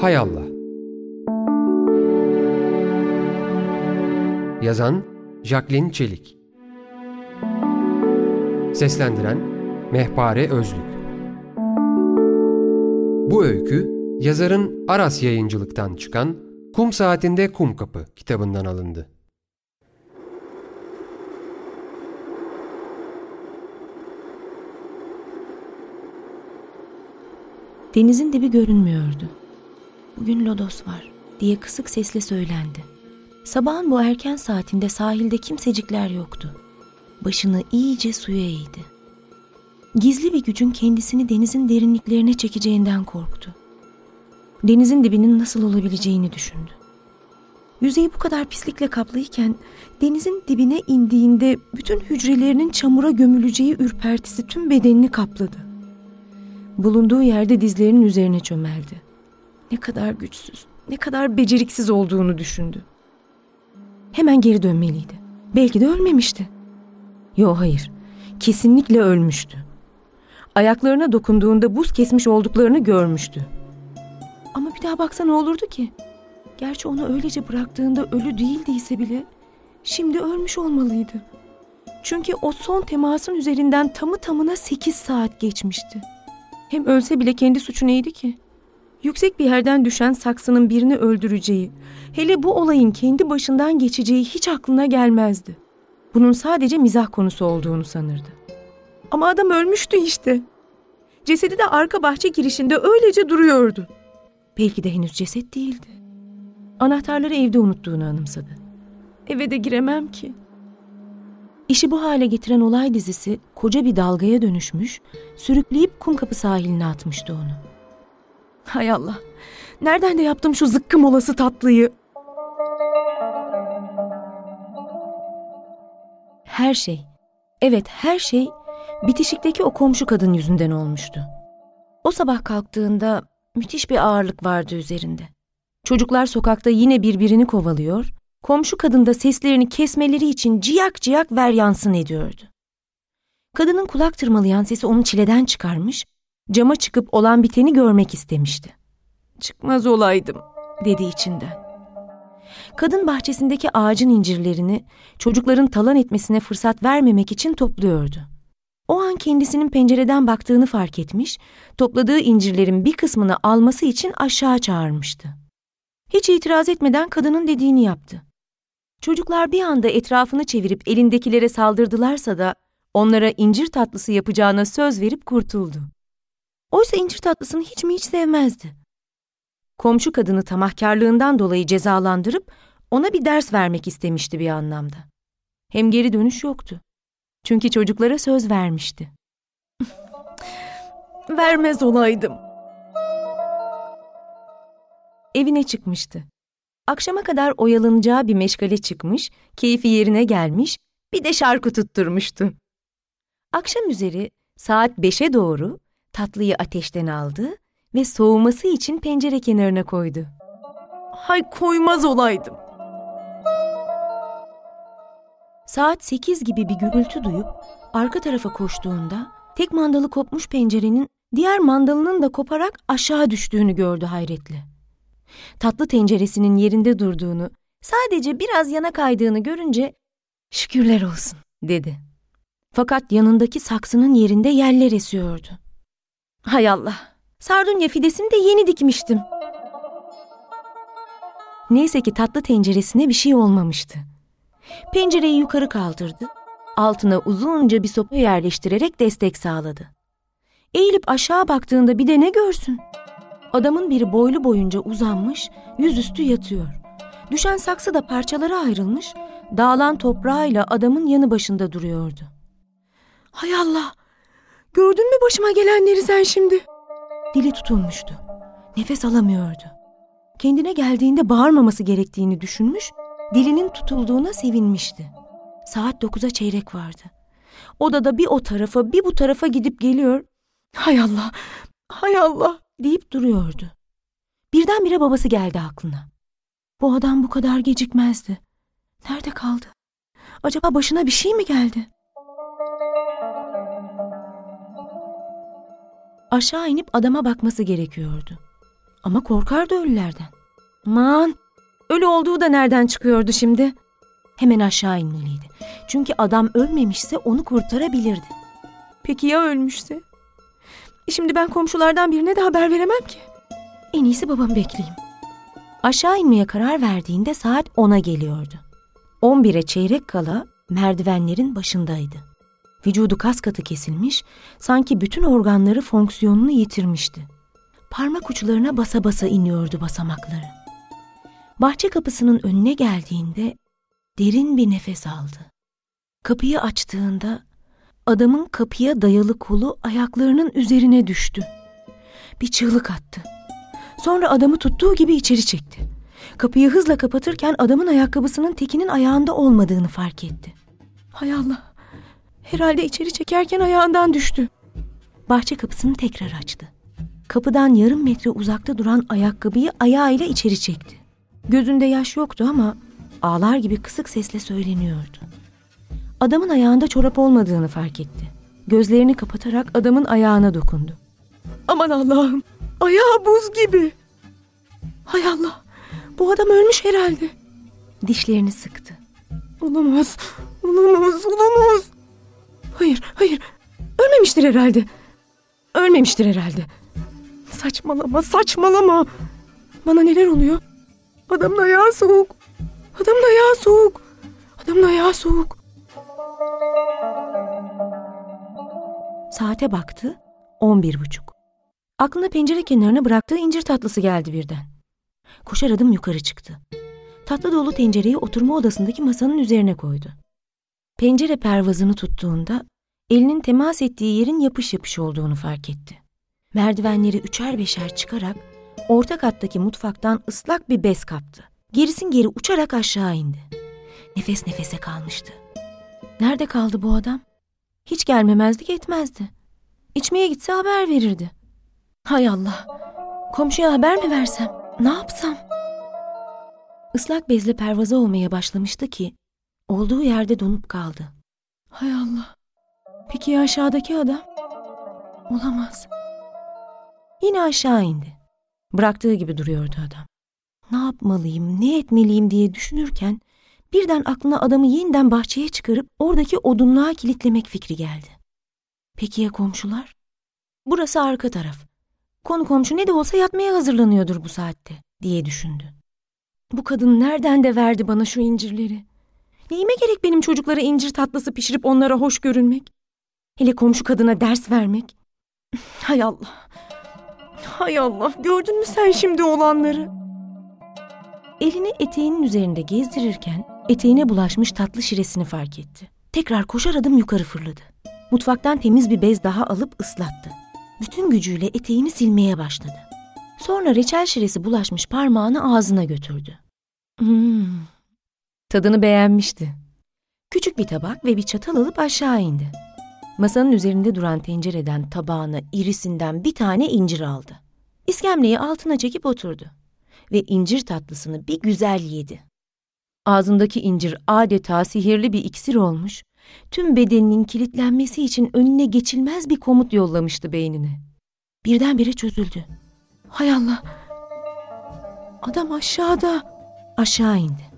Hay Allah Yazan Jacqueline Çelik Seslendiren Mehpare Özlük Bu öykü yazarın Aras yayıncılıktan çıkan Kum Saatinde Kum Kapı kitabından alındı. Denizin dibi görünmüyordu. Bugün lodos var diye kısık sesle söylendi. Sabahın bu erken saatinde sahilde kimsecikler yoktu. Başını iyice suya eğdi. Gizli bir gücün kendisini denizin derinliklerine çekeceğinden korktu. Denizin dibinin nasıl olabileceğini düşündü. Yüzeyi bu kadar pislikle kaplıyken denizin dibine indiğinde bütün hücrelerinin çamura gömüleceği ürpertisi tüm bedenini kapladı. Bulunduğu yerde dizlerinin üzerine çömeldi. Ne kadar güçsüz, ne kadar beceriksiz olduğunu düşündü. Hemen geri dönmeliydi. Belki de ölmemişti. Yo hayır, kesinlikle ölmüştü. Ayaklarına dokunduğunda buz kesmiş olduklarını görmüştü. Ama bir daha baksa ne olurdu ki? Gerçi onu öylece bıraktığında ölü değildiyse bile şimdi ölmüş olmalıydı. Çünkü o son temasın üzerinden tamı tamına sekiz saat geçmişti. Hem ölse bile kendi suçu neydi ki? Yüksek bir yerden düşen saksının birini öldüreceği, hele bu olayın kendi başından geçeceği hiç aklına gelmezdi. Bunun sadece mizah konusu olduğunu sanırdı. Ama adam ölmüştü işte. Cesedi de arka bahçe girişinde öylece duruyordu. Belki de henüz ceset değildi. Anahtarları evde unuttuğunu anımsadı. Eve de giremem ki. İşi bu hale getiren olay dizisi koca bir dalgaya dönüşmüş, sürükleyip kum kapı sahiline atmıştı onu. Hay Allah, nereden de yaptım şu zıkkım olası tatlıyı? Her şey, evet her şey bitişikteki o komşu kadın yüzünden olmuştu. O sabah kalktığında müthiş bir ağırlık vardı üzerinde. Çocuklar sokakta yine birbirini kovalıyor, komşu kadın da seslerini kesmeleri için ciyak ciyak ver yansın ediyordu. Kadının kulak tırmalayan sesi onu çileden çıkarmış, cama çıkıp olan biteni görmek istemişti. Çıkmaz olaydım, dedi içinden. Kadın bahçesindeki ağacın incirlerini çocukların talan etmesine fırsat vermemek için topluyordu. O an kendisinin pencereden baktığını fark etmiş, topladığı incirlerin bir kısmını alması için aşağı çağırmıştı. Hiç itiraz etmeden kadının dediğini yaptı. Çocuklar bir anda etrafını çevirip elindekilere saldırdılarsa da onlara incir tatlısı yapacağına söz verip kurtuldu. Oysa incir tatlısını hiç mi hiç sevmezdi. Komşu kadını tamahkarlığından dolayı cezalandırıp ona bir ders vermek istemişti bir anlamda. Hem geri dönüş yoktu. Çünkü çocuklara söz vermişti. Vermez olaydım. Evine çıkmıştı. Akşama kadar oyalanacağı bir meşgale çıkmış, keyfi yerine gelmiş, bir de şarkı tutturmuştu. Akşam üzeri saat beşe doğru tatlıyı ateşten aldı ve soğuması için pencere kenarına koydu. Hay koymaz olaydım. Saat sekiz gibi bir gürültü duyup arka tarafa koştuğunda tek mandalı kopmuş pencerenin diğer mandalının da koparak aşağı düştüğünü gördü hayretle. Tatlı tenceresinin yerinde durduğunu, sadece biraz yana kaydığını görünce şükürler olsun dedi. Fakat yanındaki saksının yerinde yerler esiyordu. Hay Allah, sardunya fidesini de yeni dikmiştim. Neyse ki tatlı tenceresine bir şey olmamıştı. Pencereyi yukarı kaldırdı, altına uzunca bir sopa yerleştirerek destek sağladı. Eğilip aşağı baktığında bir de ne görsün? Adamın biri boylu boyunca uzanmış, yüzüstü yatıyor. Düşen saksı da parçalara ayrılmış, dağılan toprağıyla adamın yanı başında duruyordu. Hay Allah! Gördün mü başıma gelenleri sen şimdi? Dili tutulmuştu. Nefes alamıyordu. Kendine geldiğinde bağırmaması gerektiğini düşünmüş, dilinin tutulduğuna sevinmişti. Saat dokuza çeyrek vardı. Odada bir o tarafa bir bu tarafa gidip geliyor. Hay Allah! Hay Allah! deyip duruyordu. Birdenbire babası geldi aklına. Bu adam bu kadar gecikmezdi. Nerede kaldı? Acaba başına bir şey mi geldi? Aşağı inip adama bakması gerekiyordu. Ama korkardı ölülerden. Man, ölü olduğu da nereden çıkıyordu şimdi? Hemen aşağı inmeliydi. Çünkü adam ölmemişse onu kurtarabilirdi. Peki ya ölmüşse? E şimdi ben komşulardan birine de haber veremem ki. En iyisi babamı bekleyeyim. Aşağı inmeye karar verdiğinde saat 10'a geliyordu. 11'e çeyrek kala merdivenlerin başındaydı. Vücudu kas katı kesilmiş, sanki bütün organları fonksiyonunu yitirmişti. Parmak uçlarına basa basa iniyordu basamakları. Bahçe kapısının önüne geldiğinde derin bir nefes aldı. Kapıyı açtığında adamın kapıya dayalı kolu ayaklarının üzerine düştü. Bir çığlık attı. Sonra adamı tuttuğu gibi içeri çekti. Kapıyı hızla kapatırken adamın ayakkabısının tekinin ayağında olmadığını fark etti. Hay Allah! Herhalde içeri çekerken ayağından düştü. Bahçe kapısını tekrar açtı. Kapıdan yarım metre uzakta duran ayakkabıyı ayağıyla içeri çekti. Gözünde yaş yoktu ama ağlar gibi kısık sesle söyleniyordu. Adamın ayağında çorap olmadığını fark etti. Gözlerini kapatarak adamın ayağına dokundu. Aman Allah'ım! Ayağı buz gibi. Hay Allah! Bu adam ölmüş herhalde. Dişlerini sıktı. Olamaz, olamaz, olamaz. Hayır, hayır. Ölmemiştir herhalde. Ölmemiştir herhalde. Saçmalama, saçmalama. Bana neler oluyor? Adamın ayağı soğuk. Adamın ayağı soğuk. Adamın ayağı soğuk. Saate baktı. On bir buçuk. Aklına pencere kenarına bıraktığı incir tatlısı geldi birden. Koşar adım yukarı çıktı. Tatlı dolu tencereyi oturma odasındaki masanın üzerine koydu. Pencere pervazını tuttuğunda elinin temas ettiği yerin yapış yapış olduğunu fark etti. Merdivenleri üçer beşer çıkarak orta kattaki mutfaktan ıslak bir bez kaptı. Gerisin geri uçarak aşağı indi. Nefes nefese kalmıştı. Nerede kaldı bu adam? Hiç gelmemezlik etmezdi. İçmeye gitse haber verirdi. Hay Allah! Komşuya haber mi versem? Ne yapsam? Islak bezle pervaza olmaya başlamıştı ki olduğu yerde donup kaldı. Hay Allah! Peki ya aşağıdaki adam? Olamaz. Yine aşağı indi. Bıraktığı gibi duruyordu adam. Ne yapmalıyım, ne etmeliyim diye düşünürken birden aklına adamı yeniden bahçeye çıkarıp oradaki odunluğa kilitlemek fikri geldi. Peki ya komşular? Burası arka taraf. Konu komşu ne de olsa yatmaya hazırlanıyordur bu saatte diye düşündü. Bu kadın nereden de verdi bana şu incirleri? Neyime gerek benim çocuklara incir tatlısı pişirip onlara hoş görünmek? Hele komşu kadına ders vermek? Hay Allah! Hay Allah! Gördün mü sen şimdi olanları? Elini eteğinin üzerinde gezdirirken eteğine bulaşmış tatlı şiresini fark etti. Tekrar koşar adım yukarı fırladı. Mutfaktan temiz bir bez daha alıp ıslattı. Bütün gücüyle eteğini silmeye başladı. Sonra reçel şiresi bulaşmış parmağını ağzına götürdü. Hmm. Tadını beğenmişti. Küçük bir tabak ve bir çatal alıp aşağı indi. Masanın üzerinde duran tencereden tabağına irisinden bir tane incir aldı. İskemleyi altına çekip oturdu ve incir tatlısını bir güzel yedi. Ağzındaki incir adeta sihirli bir iksir olmuş, tüm bedeninin kilitlenmesi için önüne geçilmez bir komut yollamıştı beynine. Birdenbire çözüldü. Hay Allah! Adam aşağıda. Aşağı indi.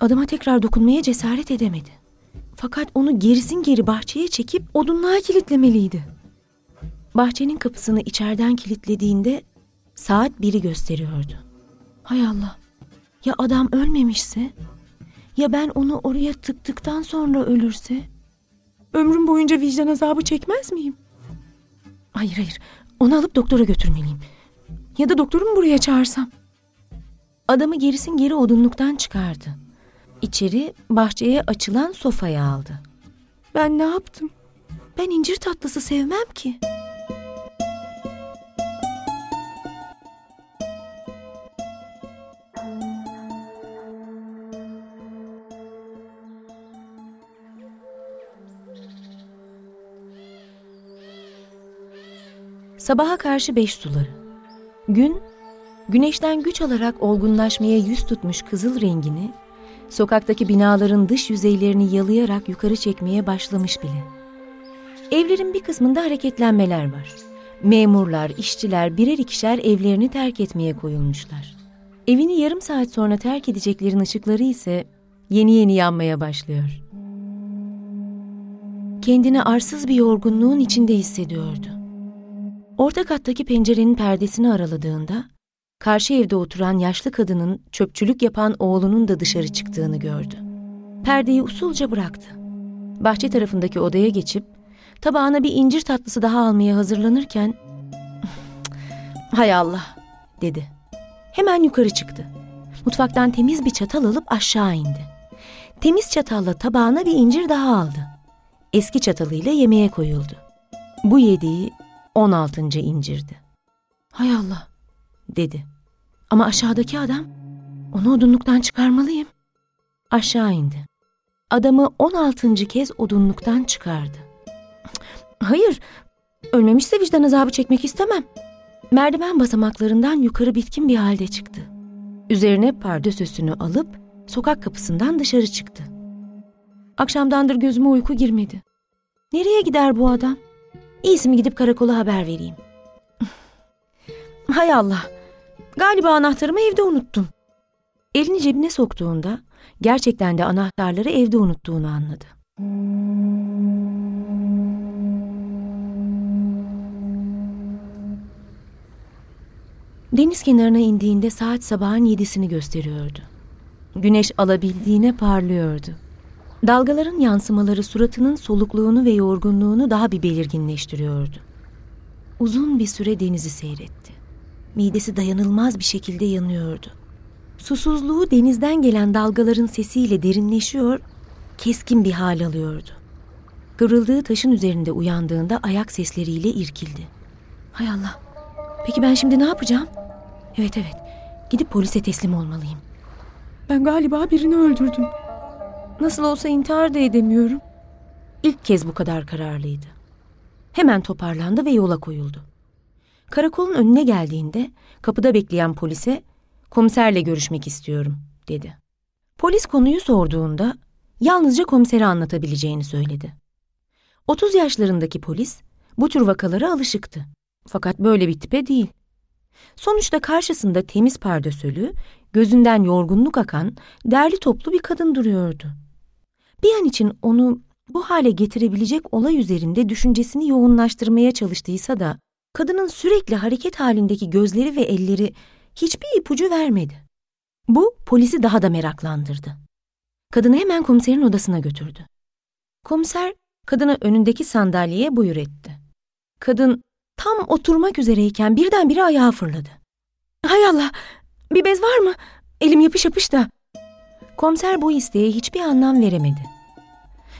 Adama tekrar dokunmaya cesaret edemedi. Fakat onu gerisin geri bahçeye çekip odunluğa kilitlemeliydi. Bahçenin kapısını içeriden kilitlediğinde saat biri gösteriyordu. Hay Allah! Ya adam ölmemişse? Ya ben onu oraya tıktıktan sonra ölürse? Ömrüm boyunca vicdan azabı çekmez miyim? Hayır hayır, onu alıp doktora götürmeliyim. Ya da doktorumu buraya çağırsam. Adamı gerisin geri odunluktan çıkardı. İçeri bahçeye açılan sofaya aldı. Ben ne yaptım? Ben incir tatlısı sevmem ki. Sabaha karşı beş suları. Gün, güneşten güç alarak olgunlaşmaya yüz tutmuş kızıl rengini, sokaktaki binaların dış yüzeylerini yalayarak yukarı çekmeye başlamış bile. Evlerin bir kısmında hareketlenmeler var. Memurlar, işçiler birer ikişer evlerini terk etmeye koyulmuşlar. Evini yarım saat sonra terk edeceklerin ışıkları ise yeni yeni yanmaya başlıyor. Kendini arsız bir yorgunluğun içinde hissediyordu. Orta kattaki pencerenin perdesini araladığında, karşı evde oturan yaşlı kadının çöpçülük yapan oğlunun da dışarı çıktığını gördü. Perdeyi usulca bıraktı. Bahçe tarafındaki odaya geçip tabağına bir incir tatlısı daha almaya hazırlanırken "Hay Allah." dedi. Hemen yukarı çıktı. Mutfaktan temiz bir çatal alıp aşağı indi. Temiz çatalla tabağına bir incir daha aldı. Eski çatalıyla yemeğe koyuldu. Bu yediği 16. incirdi. Hay Allah dedi. Ama aşağıdaki adam onu odunluktan çıkarmalıyım. Aşağı indi. Adamı 16. kez odunluktan çıkardı. Hayır, ölmemişse vicdan azabı çekmek istemem. Merdiven basamaklarından yukarı bitkin bir halde çıktı. Üzerine pardösüsünü alıp sokak kapısından dışarı çıktı. Akşamdandır gözüme uyku girmedi. Nereye gider bu adam? İyisi mi gidip karakola haber vereyim. Hay Allah, galiba anahtarımı evde unuttum. Elini cebine soktuğunda gerçekten de anahtarları evde unuttuğunu anladı. Deniz kenarına indiğinde saat sabahın yedisini gösteriyordu. Güneş alabildiğine parlıyordu. Dalgaların yansımaları suratının solukluğunu ve yorgunluğunu daha bir belirginleştiriyordu. Uzun bir süre denizi seyretti. Midesi dayanılmaz bir şekilde yanıyordu. Susuzluğu denizden gelen dalgaların sesiyle derinleşiyor, keskin bir hal alıyordu. Kıvrıldığı taşın üzerinde uyandığında ayak sesleriyle irkildi. Hay Allah, peki ben şimdi ne yapacağım? Evet evet, gidip polise teslim olmalıyım. Ben galiba birini öldürdüm. Nasıl olsa intihar da edemiyorum. İlk kez bu kadar kararlıydı. Hemen toparlandı ve yola koyuldu. Karakolun önüne geldiğinde kapıda bekleyen polise komiserle görüşmek istiyorum dedi. Polis konuyu sorduğunda yalnızca komisere anlatabileceğini söyledi. 30 yaşlarındaki polis bu tür vakalara alışıktı. Fakat böyle bir tipe değil. Sonuçta karşısında temiz pardösölü, gözünden yorgunluk akan, derli toplu bir kadın duruyordu. Bir an için onu bu hale getirebilecek olay üzerinde düşüncesini yoğunlaştırmaya çalıştıysa da kadının sürekli hareket halindeki gözleri ve elleri hiçbir ipucu vermedi. Bu polisi daha da meraklandırdı. Kadını hemen komiserin odasına götürdü. Komiser kadına önündeki sandalyeye buyur etti. Kadın tam oturmak üzereyken birdenbire ayağa fırladı. Hay Allah! Bir bez var mı? Elim yapış yapış da. Komiser bu isteğe hiçbir anlam veremedi.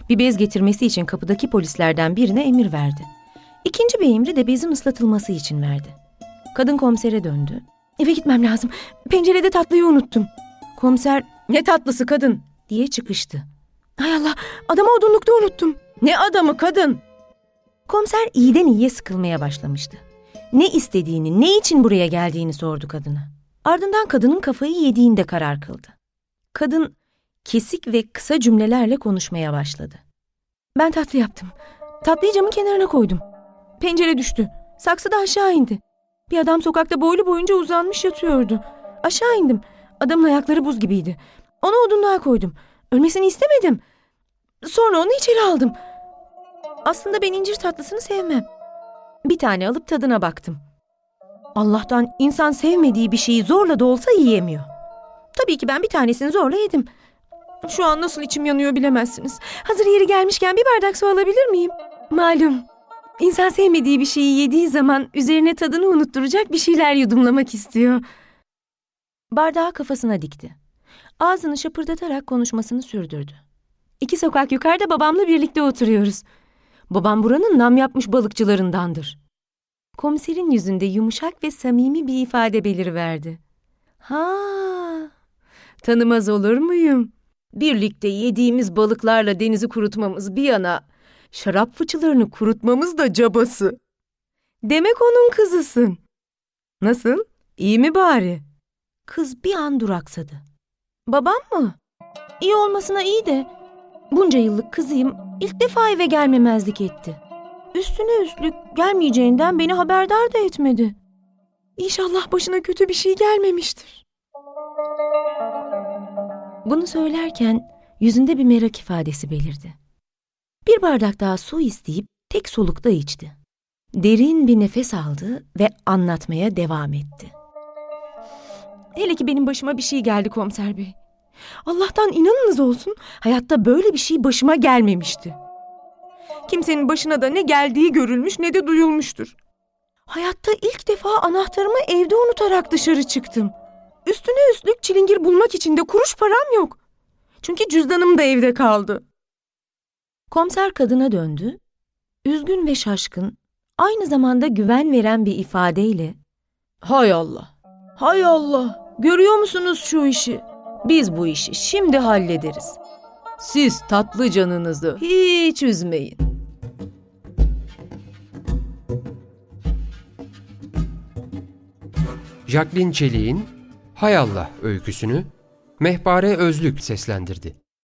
Bir bez getirmesi için kapıdaki polislerden birine emir verdi. İkinci bir emri de bezin ıslatılması için verdi. Kadın komisere döndü. Eve gitmem lazım. Pencerede tatlıyı unuttum. Komiser ne tatlısı kadın diye çıkıştı. Hay Allah adamı odunlukta unuttum. Ne adamı kadın? Komiser iyiden iyiye sıkılmaya başlamıştı. Ne istediğini, ne için buraya geldiğini sordu kadına. Ardından kadının kafayı yediğinde karar kıldı. Kadın kesik ve kısa cümlelerle konuşmaya başladı. Ben tatlı yaptım. Tatlıyı camın kenarına koydum. Pencere düştü. Saksı da aşağı indi. Bir adam sokakta boylu boyunca uzanmış yatıyordu. Aşağı indim. Adamın ayakları buz gibiydi. Onu odunluğa koydum. Ölmesini istemedim. Sonra onu içeri aldım. Aslında ben incir tatlısını sevmem. Bir tane alıp tadına baktım. Allah'tan insan sevmediği bir şeyi zorla da olsa yiyemiyor. Tabii ki ben bir tanesini zorla yedim. Şu an nasıl içim yanıyor bilemezsiniz. Hazır yeri gelmişken bir bardak su alabilir miyim? Malum. İnsan sevmediği bir şeyi yediği zaman üzerine tadını unutturacak bir şeyler yudumlamak istiyor. Bardağı kafasına dikti. Ağzını şapırdatarak konuşmasını sürdürdü. İki sokak yukarıda babamla birlikte oturuyoruz. Babam buranın nam yapmış balıkçılarındandır. Komiserin yüzünde yumuşak ve samimi bir ifade beliriverdi. Ha, tanımaz olur muyum? Birlikte yediğimiz balıklarla denizi kurutmamız bir yana, şarap fıçılarını kurutmamız da cabası. Demek onun kızısın. Nasıl? İyi mi bari? Kız bir an duraksadı. Babam mı? İyi olmasına iyi de bunca yıllık kızıyım ilk defa eve gelmemezlik etti. Üstüne üstlük gelmeyeceğinden beni haberdar da etmedi. İnşallah başına kötü bir şey gelmemiştir. Bunu söylerken yüzünde bir merak ifadesi belirdi. Bir bardak daha su isteyip tek solukta içti. Derin bir nefes aldı ve anlatmaya devam etti. Hele ki benim başıma bir şey geldi komiser bey. Allah'tan inanınız olsun hayatta böyle bir şey başıma gelmemişti. Kimsenin başına da ne geldiği görülmüş ne de duyulmuştur. Hayatta ilk defa anahtarımı evde unutarak dışarı çıktım. Üstüne üstlük çilingir bulmak için de kuruş param yok. Çünkü cüzdanım da evde kaldı. Komiser kadına döndü. Üzgün ve şaşkın, aynı zamanda güven veren bir ifadeyle "Hay Allah. Hay Allah. Görüyor musunuz şu işi? Biz bu işi şimdi hallederiz. Siz tatlı canınızı hiç üzmeyin." Jacqueline Çelik'in Hay Allah öyküsünü Mehpare Özlük seslendirdi.